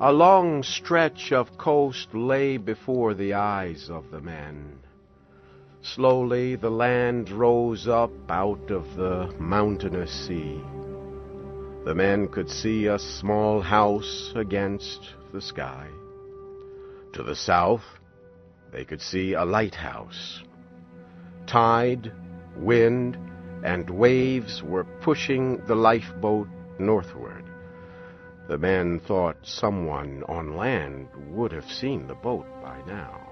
A long stretch of coast lay before the eyes of the men. Slowly the land rose up out of the mountainous sea. The men could see a small house against the sky. To the south, they could see a lighthouse. Tide, wind, and waves were pushing the lifeboat northward. The men thought someone on land would have seen the boat by now.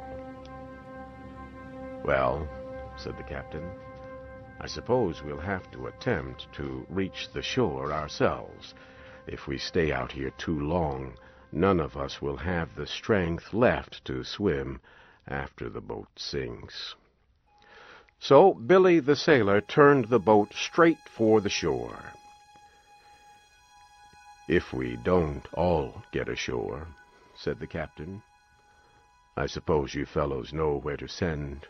Well, said the captain, I suppose we'll have to attempt to reach the shore ourselves. If we stay out here too long, none of us will have the strength left to swim after the boat sinks. So Billy the sailor turned the boat straight for the shore. If we don't all get ashore, said the captain, I suppose you fellows know where to send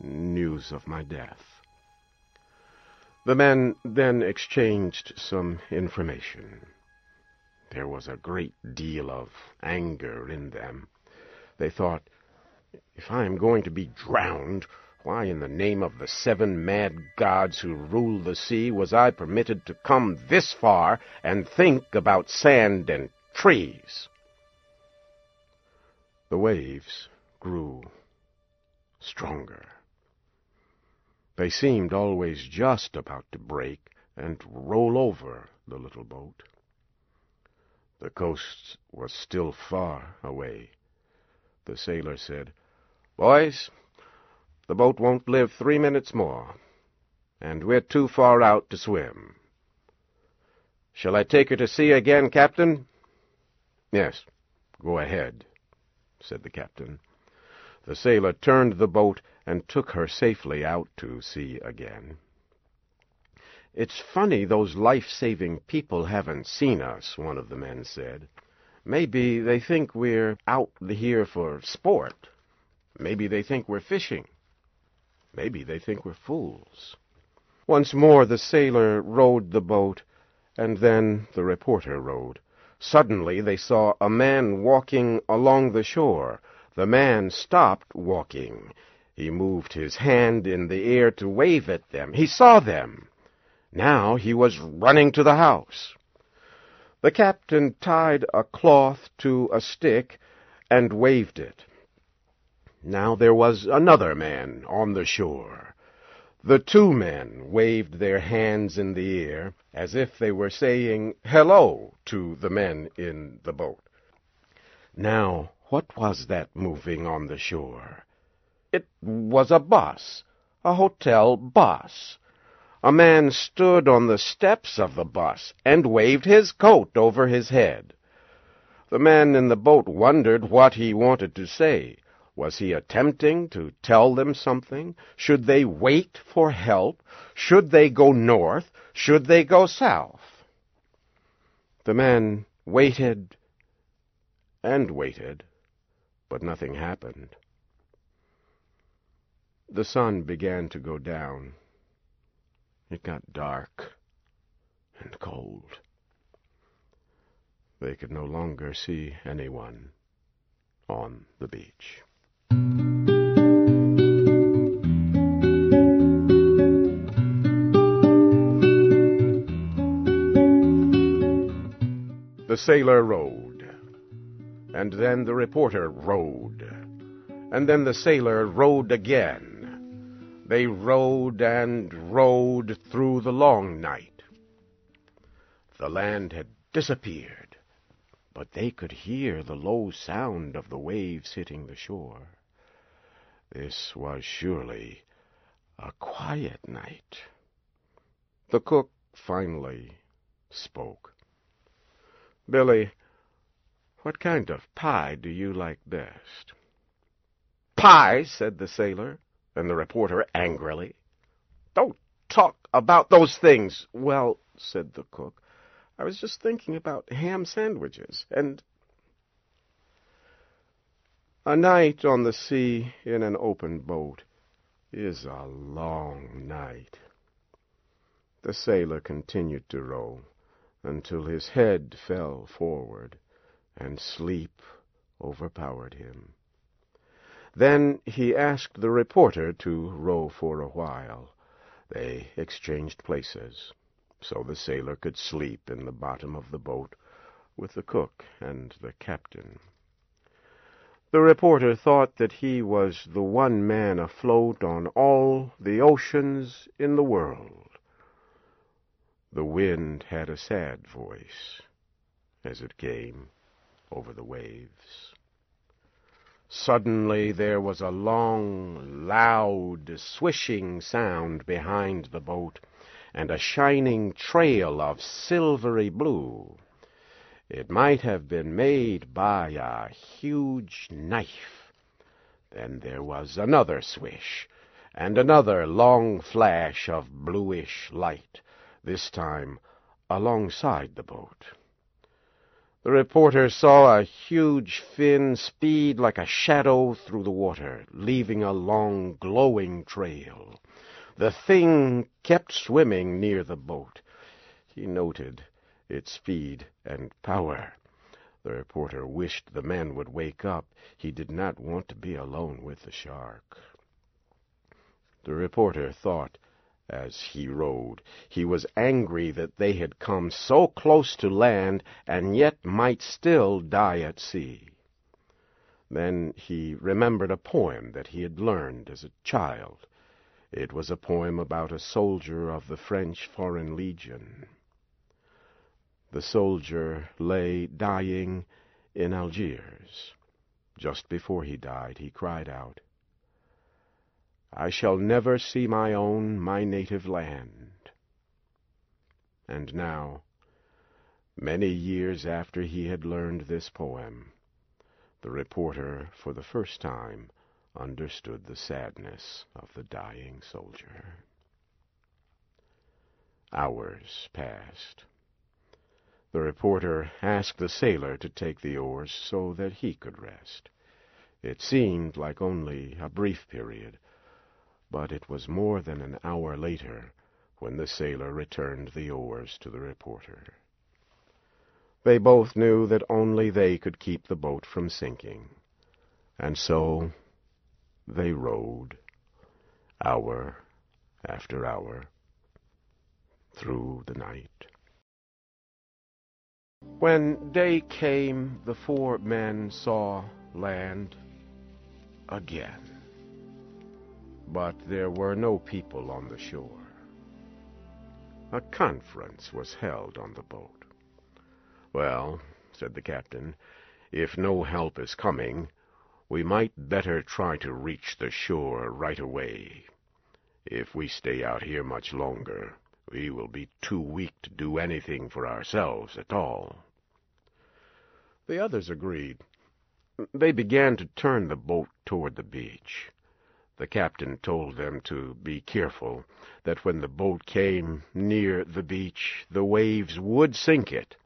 news of my death. The men then exchanged some information. There was a great deal of anger in them. They thought, if I am going to be drowned, why in the name of the seven mad gods who rule the sea was I permitted to come this far and think about sand and trees? The waves grew stronger. They seemed always just about to break and roll over the little boat. The coast was still far away. The sailor said, Boys, the boat won't live three minutes more, and we're too far out to swim. Shall I take her to sea again, Captain? Yes, go ahead, said the captain. The sailor turned the boat and took her safely out to sea again. It's funny those life-saving people haven't seen us, one of the men said. Maybe they think we're out here for sport. Maybe they think we're fishing. Maybe they think we're fools. Once more the sailor rowed the boat, and then the reporter rowed. Suddenly they saw a man walking along the shore. The man stopped walking. He moved his hand in the air to wave at them. He saw them. Now he was running to the house. The captain tied a cloth to a stick and waved it. Now there was another man on the shore. The two men waved their hands in the air as if they were saying hello to the men in the boat. Now, what was that moving on the shore? It was a bus, a hotel bus. A man stood on the steps of the bus and waved his coat over his head. The man in the boat wondered what he wanted to say. Was he attempting to tell them something? Should they wait for help? Should they go north? Should they go south? The man waited and waited, but nothing happened. The sun began to go down. It got dark and cold. They could no longer see anyone on the beach. The sailor rowed, and then the reporter rowed, and then the sailor rowed again they rowed and rowed through the long night. The land had disappeared, but they could hear the low sound of the waves hitting the shore. This was surely a quiet night. The cook finally spoke. Billy, what kind of pie do you like best? Pie, said the sailor and the reporter angrily. Don't talk about those things. Well, said the cook, I was just thinking about ham sandwiches, and... A night on the sea in an open boat is a long night. The sailor continued to row until his head fell forward and sleep overpowered him. Then he asked the reporter to row for a while. They exchanged places, so the sailor could sleep in the bottom of the boat with the cook and the captain. The reporter thought that he was the one man afloat on all the oceans in the world. The wind had a sad voice as it came over the waves. Suddenly there was a long, loud, swishing sound behind the boat, and a shining trail of silvery blue. It might have been made by a huge knife. Then there was another swish, and another long flash of bluish light, this time alongside the boat. The reporter saw a huge fin speed like a shadow through the water, leaving a long, glowing trail. The thing kept swimming near the boat. He noted its speed and power. The reporter wished the men would wake up. He did not want to be alone with the shark. The reporter thought as he rowed. He was angry that they had come so close to land and yet might still die at sea. Then he remembered a poem that he had learned as a child. It was a poem about a soldier of the French Foreign Legion. The soldier lay dying in Algiers. Just before he died, he cried out, I shall never see my own, my native land. And now, many years after he had learned this poem, the reporter, for the first time, understood the sadness of the dying soldier. Hours passed. The reporter asked the sailor to take the oars so that he could rest. It seemed like only a brief period, but it was more than an hour later when the sailor returned the oars to the reporter. They both knew that only they could keep the boat from sinking, and so they rowed, hour after hour, through the night. When day came, the four men saw land again. But there were no people on the shore. A conference was held on the boat. Well, said the captain, if no help is coming, we might better try to reach the shore right away. If we stay out here much longer, we will be too weak to do anything for ourselves at all. The others agreed. They began to turn the boat toward the beach. The captain told them to be careful, that when the boat came near the beach, the waves would sink it.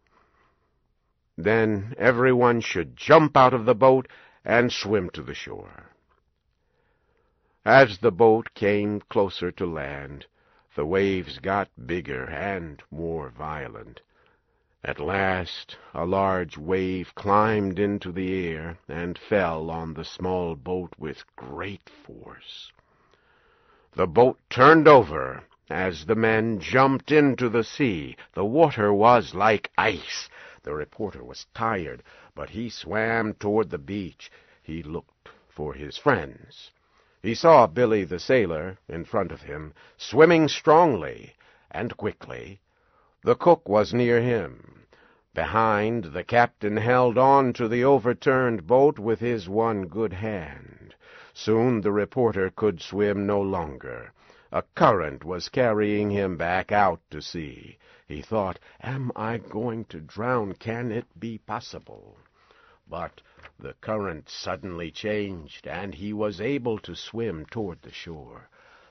Then everyone should jump out of the boat and swim to the shore. As the boat came closer to land, the waves got bigger and more violent. At last a large wave climbed into the air and fell on the small boat with great force. The boat turned over as the men jumped into the sea. The water was like ice. The reporter was tired, but he swam toward the beach. He looked for his friends. He saw Billy the sailor in front of him, swimming strongly and quickly. The cook was near him. Behind, the captain held on to the overturned boat with his one good hand. Soon the reporter could swim no longer. A current was carrying him back out to sea. He thought, Am I going to drown? Can it be possible? But the current suddenly changed, and he was able to swim toward the shore.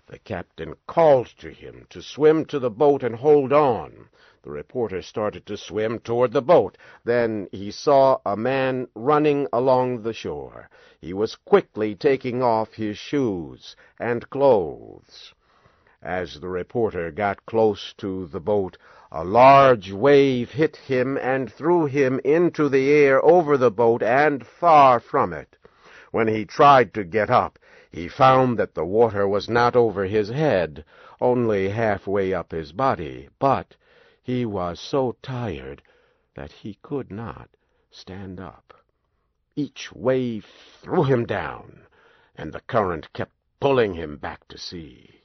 The captain called to him to swim to the boat and hold on. The reporter started to swim toward the boat. Then he saw a man running along the shore. He was quickly taking off his shoes and clothes. As the reporter got close to the boat, a large wave hit him and threw him into the air over the boat and far from it. When he tried to get up, he found that the water was not over his head, only halfway up his body, but he was so tired that he could not stand up. Each wave threw him down, and the current kept pulling him back to sea.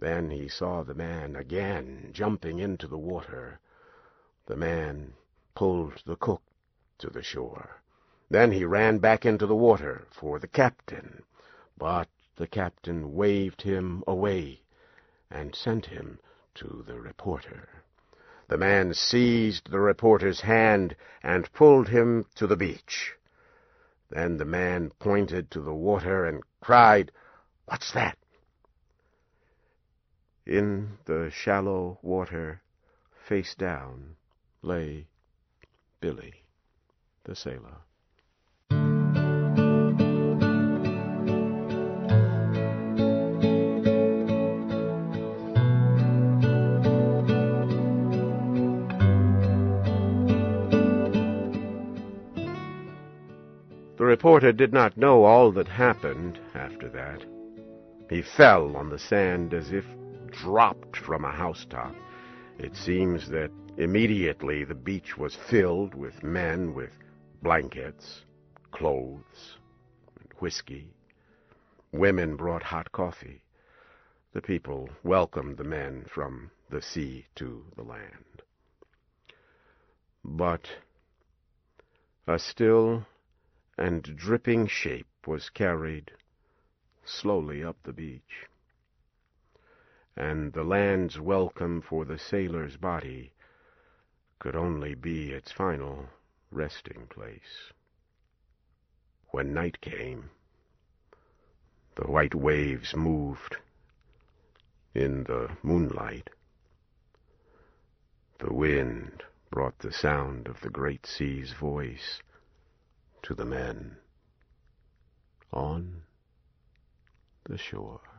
Then he saw the man again jumping into the water. The man pulled the cook to the shore. Then he ran back into the water for the captain, but the captain waved him away and sent him to the reporter. The man seized the reporter's hand and pulled him to the beach. Then the man pointed to the water and cried, What's that? In the shallow water, face down, lay Billy, the sailor. The reporter did not know all that happened after that. He fell on the sand as if dropped from a housetop. It seems that immediately the beach was filled with men with blankets, clothes, and whiskey. Women brought hot coffee. The people welcomed the men from the sea to the land. But a still and dripping shape was carried slowly up the beach. And the land's welcome for the sailor's body could only be its final resting place. When night came, the white waves moved in the moonlight. The wind brought the sound of the great sea's voice to the men on the shore.